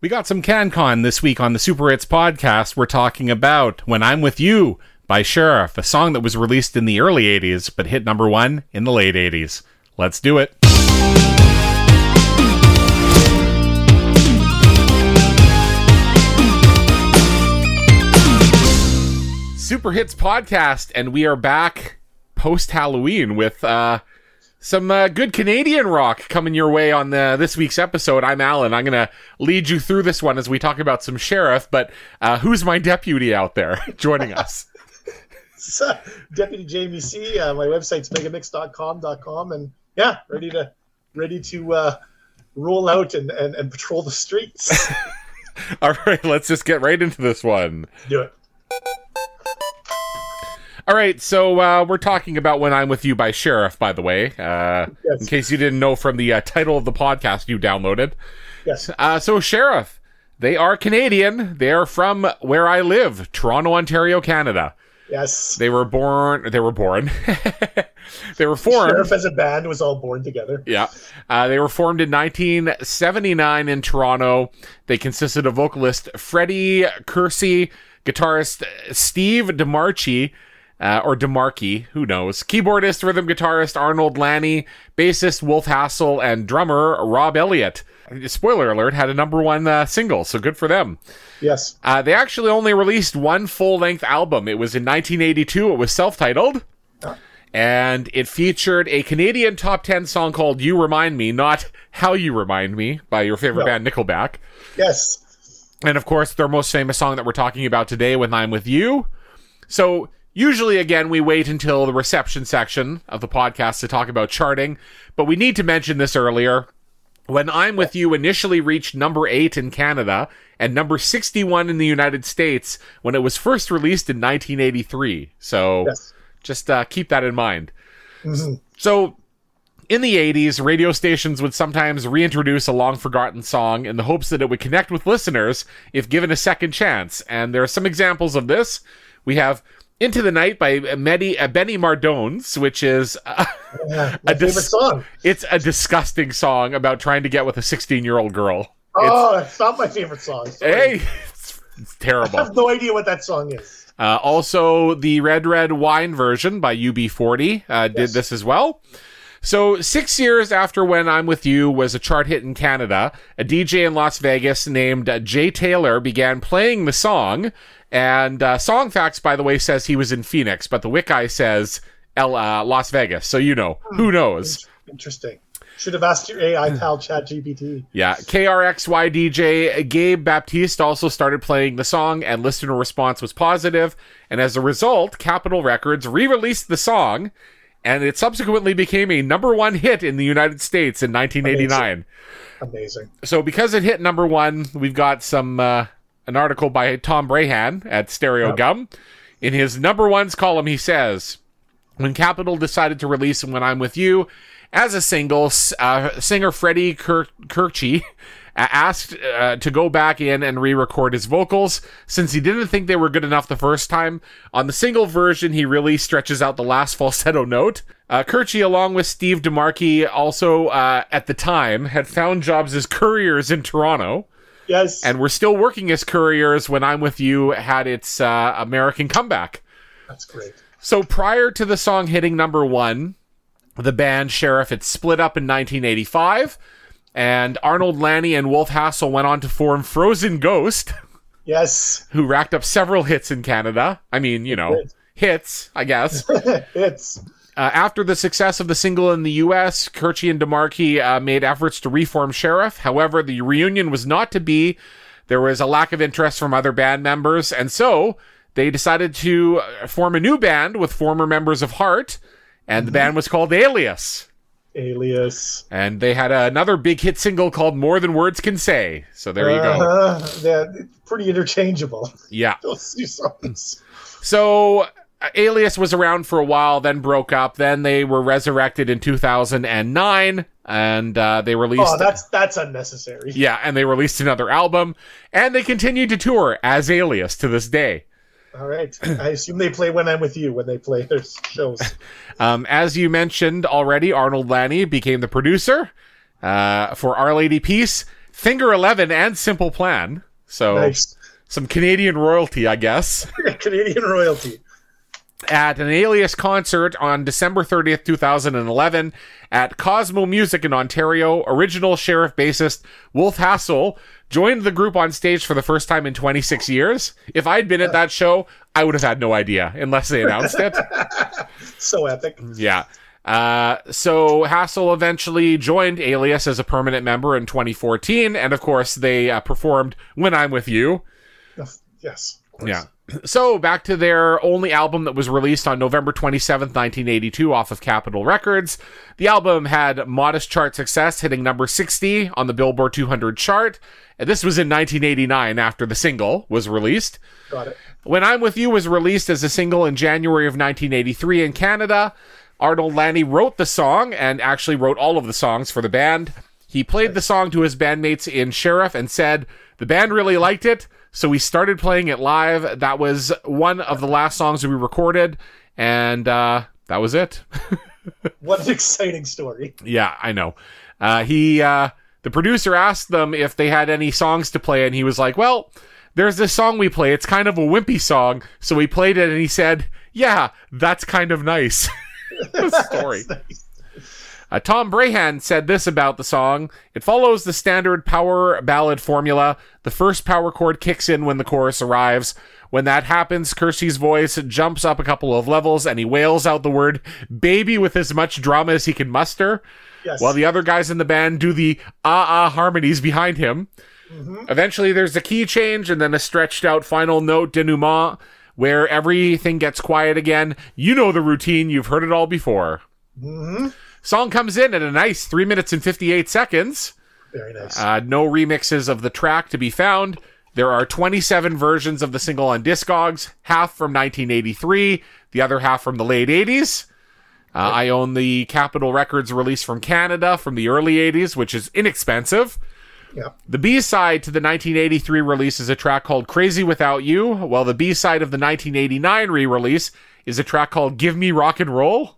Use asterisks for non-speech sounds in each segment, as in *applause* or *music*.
We got some CanCon this week on the Super Hits podcast. We're talking about When I'm With You by Sheriff, a song that was released in the early 80s but hit number one in the late 80s. Let's do it. Super Hits podcast, and we are back post Halloween with uh, some uh, good Canadian rock coming your way on the, this week's episode. I'm Alan. I'm going to lead you through this one as we talk about some sheriff. But uh, who's my deputy out there *laughs* joining us? *laughs* So, Deputy Jamie C. Uh, my website's megamix.com.com, and yeah, ready to ready to uh, roll out and, and, and patrol the streets. *laughs* All right, let's just get right into this one. Do it. All right, so uh, we're talking about "When I'm with You" by Sheriff, by the way, uh, Yes. in case you didn't know from the uh, title of the podcast you downloaded. Yes. Uh, so, Sheriff, they are Canadian. They are from where I live, Toronto, Ontario, Canada. Yes. They were born. They were born. *laughs* they were formed. Sheriff as a band was all born together. Yeah. Uh, they were formed in 1979 in Toronto. They consisted of vocalist Freddie Curci, guitarist Steve DeMarchi, uh, or DeMarkey, who knows, keyboardist, rhythm guitarist Arnold Lanni, bassist Wolf Hassel, and drummer Rob Elliott. Spoiler alert, had a number one uh, single, so good for them. Yes. Uh, they actually only released one full length album. It was in 1982. It was self titled. And it featured a Canadian top 10 song called You Remind Me, not How You Remind Me by your favorite No. band, Nickelback. Yes. And of course, their most famous song that we're talking about today, When I'm With You. So, usually, again, we wait until the reception section of the podcast to talk about charting, but we need to mention this earlier. When I'm With You initially reached number 8 in Canada and number 61 in the United States when it was first released in 1983. So, Yes. just uh, keep that in mind. Mhm. So, in the 80s, radio stations would sometimes reintroduce a long forgotten song in the hopes that it would connect with listeners if given a second chance. And there are some examples of this. We have Into the Night by Medi, uh, Benny Mardones, which is uh, Yeah, my *laughs* A dis- song. it's a disgusting song about trying to get with a 16 year old girl. Oh, it's not my favorite song. Sorry. Hey, it's, it's I have no idea what that song is. Uh, also, the Red Red Wine version by UB40 uh, did this as well. So, six years after When I'm With You was a chart hit in Canada, a DJ in Las Vegas named uh, Jay Taylor began playing the song. And uh, Song Facts, by the way, says he was in Phoenix, but the Wiki says L- uh, Las Vegas. So, you know, who knows? Interesting. Should have asked your AI pal ChatGPT. Yeah, KRXY DJ Gabe Baptiste also started playing the song, and listener response was positive. And as a result, Capitol Records re released the song, and it subsequently became a number one hit in the United States in 1989. Amazing. So, because it hit number one, we've got some uh, an article by Tom Breihan at Stereo Yep. Gum. In his number ones column, he says, when Capitol decided to release When I'm With You as a single, uh, singer Freddie Kirk- Curci asked uh, to go back in and re-record his vocals since he didn't think they were good enough the first time. On the single version, he really stretches out the last *laughs* falsetto note. Uh, along with Steve DeMarchi, also uh, at the time had found jobs as couriers in Toronto Yes. And we're still working as couriers when I'm With You had its uh, American comeback. That's great. So prior to the song hitting number one, the band Sheriff had split up in 1985, and Arnold Lanni and Wolf Hassel went on to form Frozen Ghost, Yes. who racked up several hits in Canada. I mean, you know, hits, I guess. *laughs* it's Uh, after the success of the single in the U.S., Curci and DeMarchi uh, made efforts to reform Sheriff. However, the reunion was not to be. There was a lack of interest from other band members, and so they decided to uh, form a new band with former members of Heart, and the band was called Alias. Alias. And they had another big hit single called More Than Words Can Say. So there you go. Uh-huh. They're pretty interchangeable. Yeah. *laughs* Those two songs. So uh, Alias was around for a while, then broke up. Then they were resurrected in 2009, and uh, they released. Oh, that's that's unnecessary. Yeah, and they released another album, and they continued to tour as Alias to this day. All right. I assume they play when I'm with you when they play their shows. *laughs* Um, as you mentioned already, Arnold Lanni became the producer uh, for Our Lady Peace. Finger Eleven, and Simple Plan. So Nice. some Canadian royalty, I guess. *laughs* Canadian royalty. At an Alias concert on December 30th, 2011, at Cosmo Music in Ontario. Original Sheriff bassist Wolf Hassel joined the group on stage for the first time in 26 years. If I'd been at that show, I would have had no idea unless they announced it. *laughs* So epic. Yeah. Uh, so Hassel eventually joined Alias as a permanent member in 2014, and of course they uh, performed "When I'm With You." Yes. of course. Yeah. So back to their only album that was released on November 27th, 1982 off of Capitol Records. The album had modest chart success, hitting number 60 on the Billboard 200 chart. And this was in 1989 after the single was released. Got it. When I'm With You was released as a single in January of 1983 in Canada, Arnold Lanni wrote the song and actually wrote all of the songs for the band. He played the song to his bandmates in Sheriff and said the band really liked it, so we started playing it live. That was one of the last songs we recorded, and uh, that was it. *laughs* What an exciting story. yeah, I know. Uh, he, uh, the producer asked them if they had any songs to play, and he was like, "Well, there's this song we play. It's kind of a wimpy song, so we played it." And he said, "Yeah, that's kind of nice." *laughs* story. *laughs* Uh, Tom Breihan said this about the song It follows the standard power ballad formula. The first power chord kicks in when the chorus arrives. When that happens, Curci's voice jumps up a couple of levels and he wails out the word baby with as much drama as he can muster, Yes. while the other guys in the band do the ah ah harmonies behind him. Eventually, there's a key change and then a stretched out final note denouement where everything gets quiet again. You know the routine, you've heard it all before. Song comes in at a nice 3 minutes and 58 seconds. Very nice. Uh, no remixes of the track to be found. There are 27 versions of the single on Discogs, half from 1983, the other half from the late 80s. Uh, I own the Capitol Records release from Canada from the early 80s, which is inexpensive. yeah. The B side to the 1983 release is a track called Crazy Without You, while the B side of the 1989 re release is a track called Give Me Rock and Roll.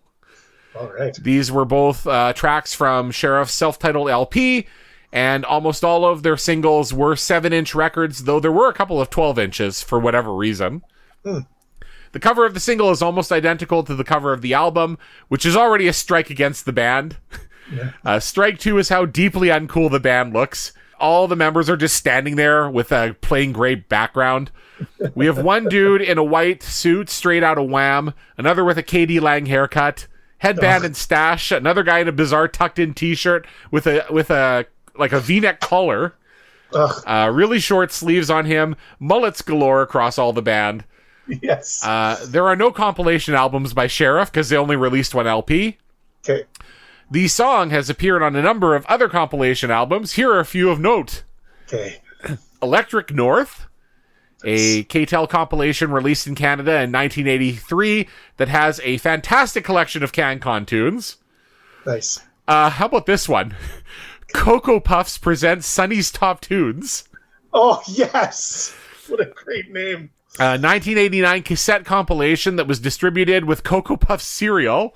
All right. These were both uh, tracks from Sheriff's self titled LP, and almost all of their singles were 7 inch records, though there were a couple of 12 inches for whatever reason. The cover of the single is almost identical to the cover of the album, which is already a strike against the band. *laughs* Uh, strike two is how deeply uncool the band looks. All the members are just standing there with a plain gray background. We have one dude in a white suit straight out of Wham, another with a KD Lang haircut, headband and stash, another guy in a bizarre tucked in t-shirt with a with a like a V-neck collar, Ugh. uh, really short sleeves on him, mullets galore across all the band. Yes. Uh, there are no compilation albums by Sheriff because they only released one LP. okay. The song has appeared on a number of other compilation albums. Here are a few of note Okay. Electric North, a KTEL compilation released in Canada in 1983 that has a fantastic collection of CanCon tunes. Nice. Uh, how about this one? *laughs* Cocoa Puffs presents Sonny's Top Tunes. Oh yes. What a great name. A 1989 cassette compilation that was distributed with Cocoa Puffs cereal.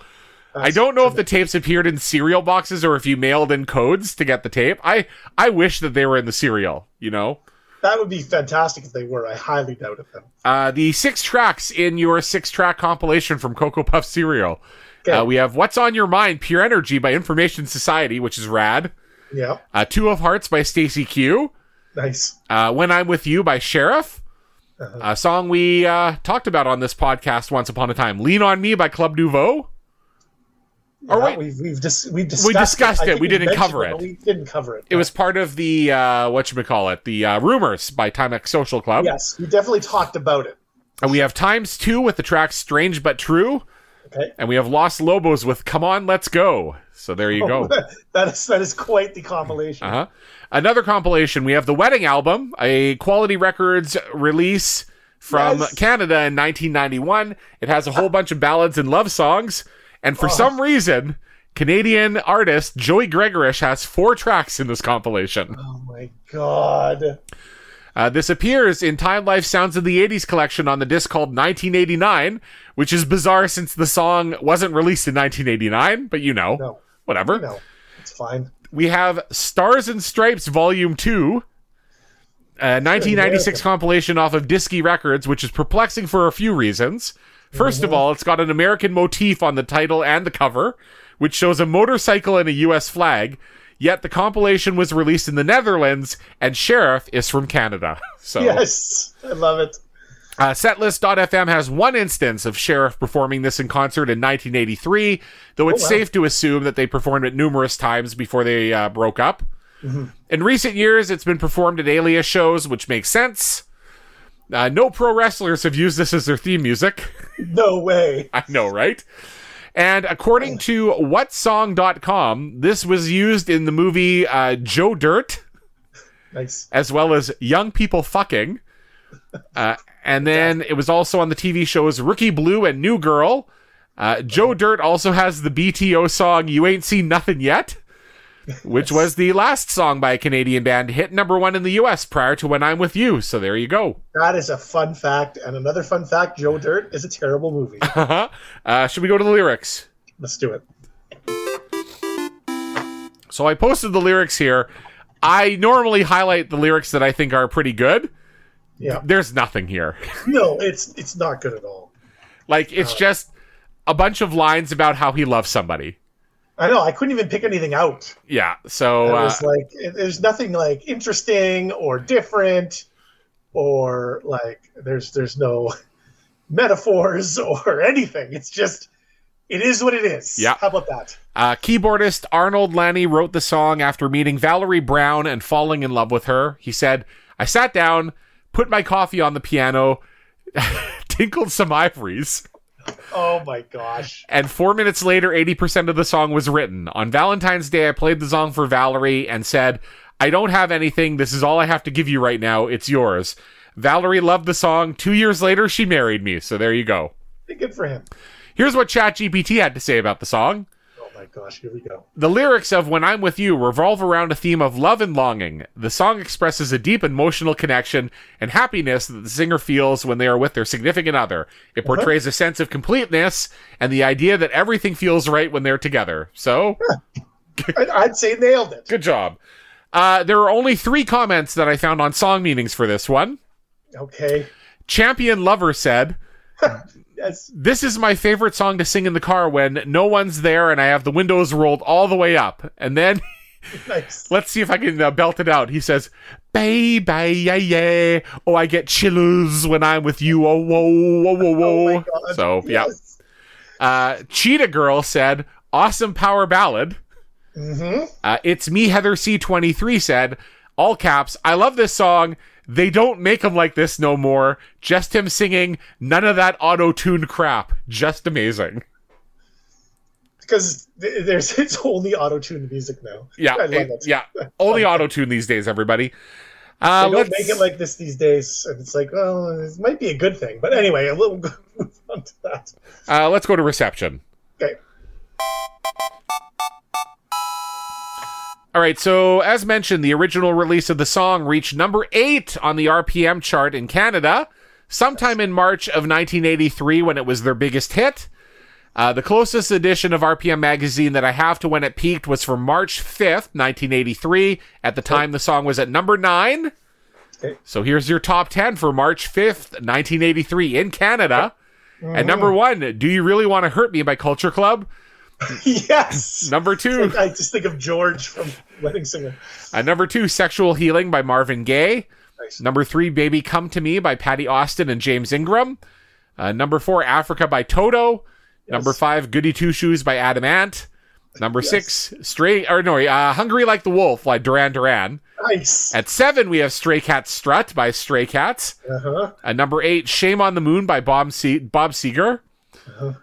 I don't know if the tapes appeared in cereal boxes or if you mailed in codes to get the tape. I I wish that they were in the cereal, you know. That would be fantastic if they were. I highly doubt it though. Uh, the six tracks in your six track compilation from Cocoa Puff cereal. Okay. Uh, we have What's on Your Mind, Pure Energy by Information Society, which is rad. Yeah. Uh, Two of Hearts by Stacey Q. Nice. Uh, when I'm With You by Sheriff. A song we uh, talked about on this podcast once upon a time. Lean on Me by Club Nouveau. Or Yeah, wait. we've we've, dis- we've discussed, discussed I it. We didn't cover but it. We didn't cover it. It was part of the uh, what you call it, the uh, Rumors by Timex Social Club. Yes, we definitely talked about it. And we have Times Two with the track Strange but True, Okay. and we have Los Lobos with Come On, Let's Go. So there you go. *laughs* that is that is quite the compilation. Uh-huh. Another compilation. We have the Wedding Album, a Quality Records release from Yes. Canada in 1991. It has a whole bunch of ballads and love songs, and for some reason, Canadian artist Joey Gregorash has four tracks in this compilation. Oh my god. Uh, this appears in Time Life Sounds of the 80s collection on the disc called 1989, which is bizarre since the song wasn't released in 1989, but you know, No. whatever. No. It's fine. we have Stars and Stripes Volume 2, a 1996 compilation off of Disky Records, which is perplexing for a few reasons. 1st of all, it's got an American motif on the title and the cover, which shows a motorcycle and a US flag. Yet the compilation was released in the Netherlands, and Sheriff is from Canada. *laughs* So Yes, I love it. uh, Setlist.fm has one instance of Sheriff performing this in concert in 1983, though it's wow. safe to assume that they performed it numerous times before they uh, broke up. In recent years, it's been performed at alias shows, which makes sense. Uh, no pro wrestlers have used this as their theme music. *laughs* No way. I know, right? And according to whatsong.com, this was used in the movie uh, Joe Dirt, Nice. as well as Young People Fucking. *laughs* Uh, and then it was also on the TV shows Rookie Blue and New Girl. Uh, Joe Dirt also has the BTO song You Ain't Seen Nothing Yet, which was the last song by a Canadian band hit number one in the US prior to When I'm With You. So there you go. That is a fun fact. And another fun fact Joe Dirt is a terrible movie. *laughs* uh, should we go to the lyrics? Let's do it. So I posted the lyrics here. I normally highlight the lyrics that I think are pretty good. Yeah. There's nothing here. *laughs* No, it's it's not good at all. Like it's just a bunch of lines about how he loves somebody. I know. I couldn't even pick anything out. Yeah. So It uh, was like it- there's nothing like interesting or different, or like there's there's no *laughs* metaphors or *laughs* anything. It's just it is what it is. Yeah. How about that? uh, keyboardist Arnold Lanni wrote the song after meeting Valerie Brown and falling in love with her. He said, "I sat down, put my coffee on the piano, *laughs* tinkled some ivories." *laughs* Oh my gosh. And four minutes later, 80% of the song was written. On Valentine's Day, I played the song for Valerie and said, I don't have anything. This is all I have to give you right now. It's yours. Valerie loved the song. Two years later, she married me. So there you go. Good for him. Here's what ChatGPT had to say about the song. My gosh. Here we go. The lyrics of When I'm With You revolve around a theme of love and longing. The song expresses a deep emotional connection and happiness that the singer feels when they are with their significant other. It portrays a sense of completeness and the idea that everything feels right when they're together. So, I'd, I'd say nailed it. good job. Uh, there are only three comments that I found on song meanings for this one. Okay. Champion Lover said, Yes. This is my favorite song to sing in the car when no one's there and I have the windows rolled all the way up. And then *laughs* Nice. Let's see if I can uh, belt it out. He says, "Baby, yeah, yeah. Oh, I get chills when I'm with you. Oh, whoa, whoa, whoa, Oh whoa." God. so, yeah. Uh, Cheetah Girl said, "Awesome power ballad." Mm-hmm. Uh, it's me, Heather C23 said, all caps. I love this song. They don't make him like this no more. Just him singing. None of that auto-tuned crap. Just amazing. Because th- there's *laughs* it's only auto-tuned music now. Yeah, I love it- yeah. *laughs* Only auto-tune these days, everybody. Uh, They don't let's make it like this these days, and it's like, well, it might be a good thing. But anyway, we'll *laughs* move on to that. uh, let's go to reception. All right, so as mentioned, the original release of the song reached number eight on the RPM chart in Canada sometime in March of 1983 when it was their biggest hit. Uh, the closest edition of RPM magazine that I have to when it peaked was for March 5th, 1983. At the time, the song was at number nine. Okay. So here's your top 10 for March 5th, 1983 in Canada. At number one, Do You Really Want to Hurt Me by Culture Club? *laughs* yes. Number two, I just think of George from Wedding Singer. Uh, number two, Sexual Healing by Marvin Gaye. Nice. Number three, Baby Come to Me by Patti Austin and James Ingram. Uh, number four, Africa by Toto. Number five, Goody Two Shoes by Adam Ant. Number six, Stray or no, uh, Hungry Like the Wolf by Duran Duran. Nice. At seven, we have Stray Cat Strut by Stray Cats. Uh-huh. Uh, number eight, Shame on the Moon by Bob, Se- Bob Seger.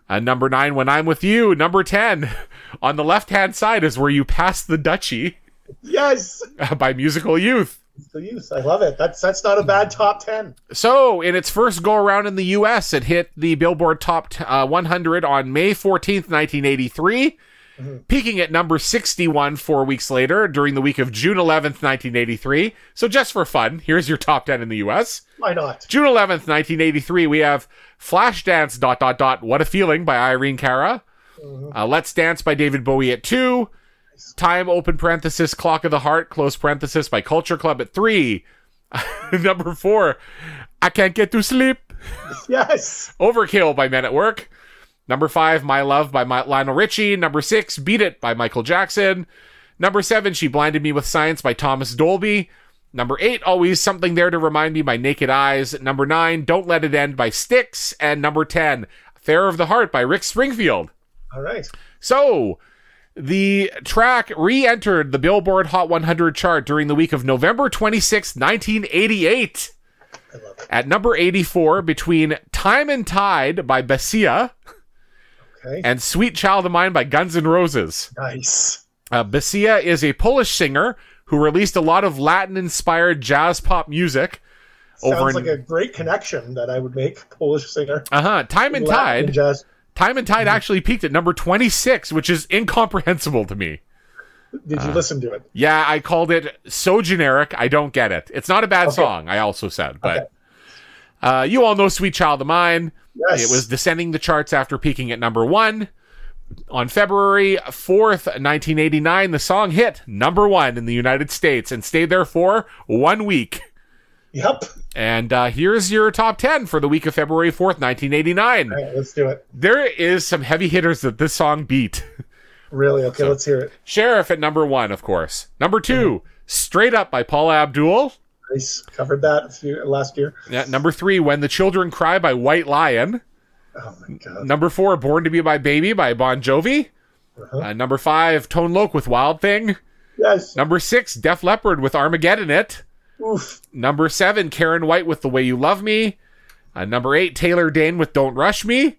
Uh, number nine, When I'm With You. Number ten, *laughs* on the left hand side is Where You Pass the Dutchie. Yes. *laughs* by Musical Youth. The use. I love it. That's that's not a bad top ten. So, in its first go around in the US, it hit the Billboard Top uh, 100 on May 14th, 1983, peaking at number 61 four weeks later during the week of June 11th, 1983. So, just for fun, here's your top 10 in the US. Why not? June 11th, 1983, we have Flashdance dot dot dot What a Feeling by Irene Cara. Uh, Let's Dance by David Bowie at 2. Nice. Time, open parenthesis, Clock of the Heart, close parenthesis, by Culture Club at three. *laughs* Number four, I Can't Get to Sleep. Yes. *laughs* Overkill by Men at Work. Number five, My Love by My- Lionel Richie. Number six, Beat It by Michael Jackson. Number seven, She Blinded Me with Science by Thomas Dolby. Number eight, Always Something There to Remind Me by Naked Eyes. Number nine, Don't Let It End by Styx. And number 10, Fair of the Heart by Rick Springfield. All right. So, the track re entered the Billboard Hot 100 chart during the week of November 26, 1988. I love it. At number 84, between Time and Tide by Basia Okay. and Sweet Child of Mine by Guns N' Roses. nice. Uh, Basia is a Polish singer who released a lot of Latin inspired jazz pop music. Sounds Over in- like a great connection that I would make. Polish singer. Uh huh. Time and Latin Tide. Jazz. Time and Tide actually peaked at number 26, which is incomprehensible to me. Did Uh, you listen to it? Yeah, I called it so generic. I don't get it. It's not a bad Okay. song. I also said, but uh, you all know "Sweet Child of Mine." Yes. It was descending the charts after peaking at number one. On February 4th, 1989, the song hit number one in the United States and stayed there for one week. Yep. And uh, here's your top 10 for the week of February 4th, 1989. All right, let's do it. There is some heavy hitters that this song beat. Really? Okay, let's hear it. Sheriff at number one, of course. Number 2 Straight Up by Paula Abdul. Nice. Covered that a few, last year. Yeah, number three, When the Children Cry by White Lion. Oh my god. Number four, Born to Be My Baby by Bon Jovi. Uh-huh. Uh, number five, Tone Loc with Wild Thing. Yes. Number six, Def Leppard with Armageddon It. Oof. Number seven, Karyn White with The Way You Love Me. Uh, number eight, Taylor Dayne with Don't Rush Me.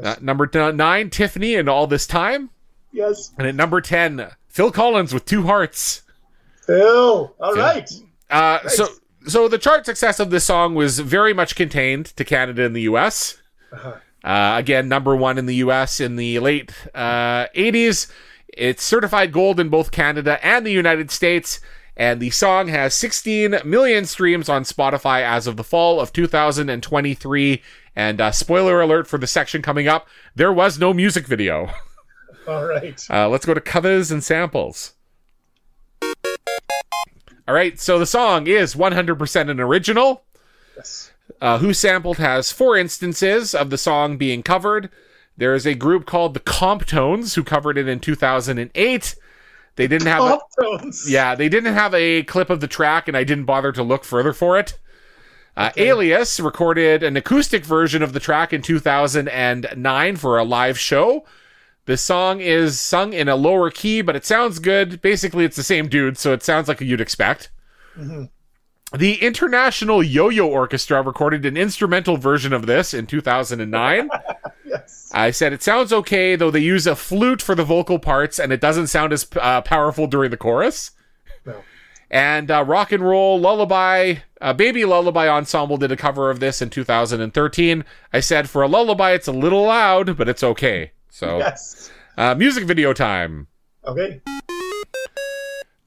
Uh, number t- nine, Tiffany and All This Time. Yes. And at number 10, Phil Collins with Two Hearts. Phil. All right. Uh, So, so the chart success of this song was very much contained to Canada and the U.S. Uh-huh. Uh, again, number one in the U.S. in the late uh, 80s. It's certified gold in both Canada and the United States, and the song has 16 million streams on Spotify as of the fall of 2023. And uh, spoiler alert for the section coming up: there was no music video. *laughs* All right. Uh, let's go to covers and samples. All right, so the song is 100% an original. Yes. Uh, Who Sampled has four instances of the song being covered. There is a group called the Comptones who covered it in 2008. They didn't have a, tones. yeah, they didn't have a clip of the track, and I didn't bother to look further for it. Uh, Alias recorded an acoustic version of the track in 2009 for a live show. The song is sung in a lower key, but it sounds good. Basically, it's the same dude, so it sounds like you'd expect. The International Yo Yo Orchestra recorded an instrumental version of this in 2009. *laughs* Yes. I said it sounds okay, though they use a flute for the vocal parts, and it doesn't sound as uh, powerful during the chorus. No. And uh, rock and roll lullaby, uh, baby lullaby ensemble did a cover of this in 2013. I said for a lullaby, it's a little loud, but it's okay. So, Yes. uh, music video time. Okay.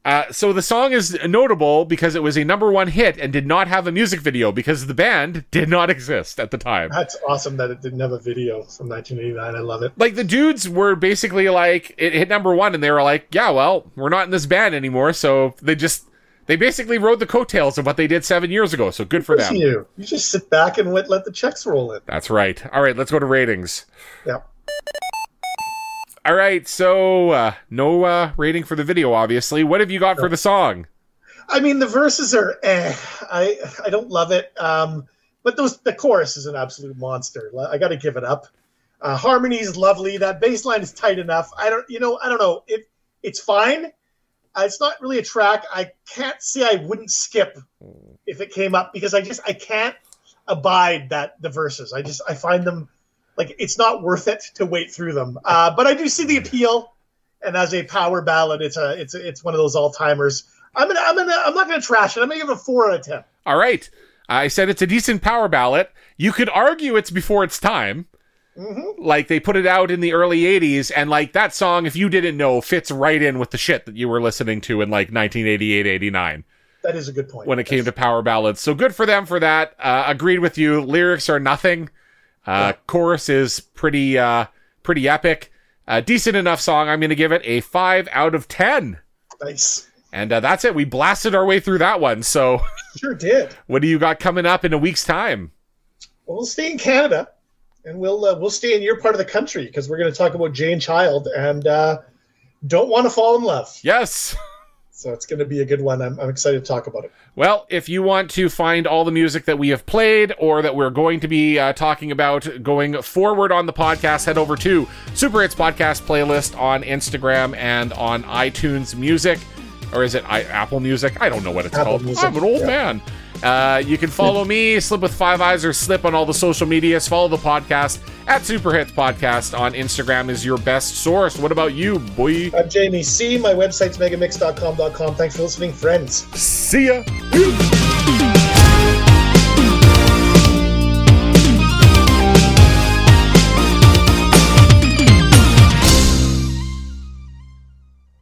Uh, so the song is notable because it was a number one hit and did not have a music video because the band did not exist at the time. That's awesome that it didn't have a video from 1989. I love it. like the dudes were basically like it hit number one and they were like yeah well we're not in this band anymore so they just they basically rode the coattails of what they did seven years ago so good for them you. You just sit back and let, let the checks roll in. that's right all right let's go to ratings Yeah. All right so uh no uh rating for the video obviously what have you got for the song I mean, the verses are eh. I I don't love it. Um, but those the chorus is an absolute monster. I got to give it up. Uh, harmony is lovely. That bass line is tight enough. I don't, you know, I don't know. It it's fine. Uh, it's not really a track. I can't see. I wouldn't skip if it came up because I just I can't abide that the verses. I just I find them like it's not worth it to wait through them. Uh, but I do see the appeal, and as a power ballad, it's a it's a, it's one of those all timers. I'm gonna I'm gonna I'm not gonna trash it. I'm gonna give it a four out of ten. all right i said it's a decent power ballad you could argue it's before its time Mm-hmm. like they put it out in the early 80s and like that song if you didn't know fits right in with the shit that you were listening to in like 1988 89 That is a good point. when it came to power ballads so good for them for that uh, agreed with you lyrics are nothing uh, chorus is pretty uh, pretty epic a decent enough song. I'm going to give it a five out of ten. Nice. And uh, that's it. We blasted our way through that one. So, *laughs* Sure did. what do you got coming up in a week's time? Well, we'll stay in Canada, and we'll uh, we'll stay in your part of the country because we're going to talk about Jane Child and uh, don't want to fall in love. Yes. *laughs* So it's going to be a good one. I'm, I'm excited to talk about it. Well, if you want to find all the music that we have played or that we're going to be uh, talking about going forward on the podcast, head over to Super Hits Podcast playlist on Instagram and on iTunes Music. Or is it I- Apple Music? I don't know what it's Apple called. Music, I'm an old yeah. man. Uh, you can follow me, Slip with Five Eyes, or Slip on all the social medias. Follow the podcast at Super Hits Podcast on Instagram is your best source. What about you, boy? I'm Jamie C. My website's megamix.com.com. Thanks for listening, friends. See ya.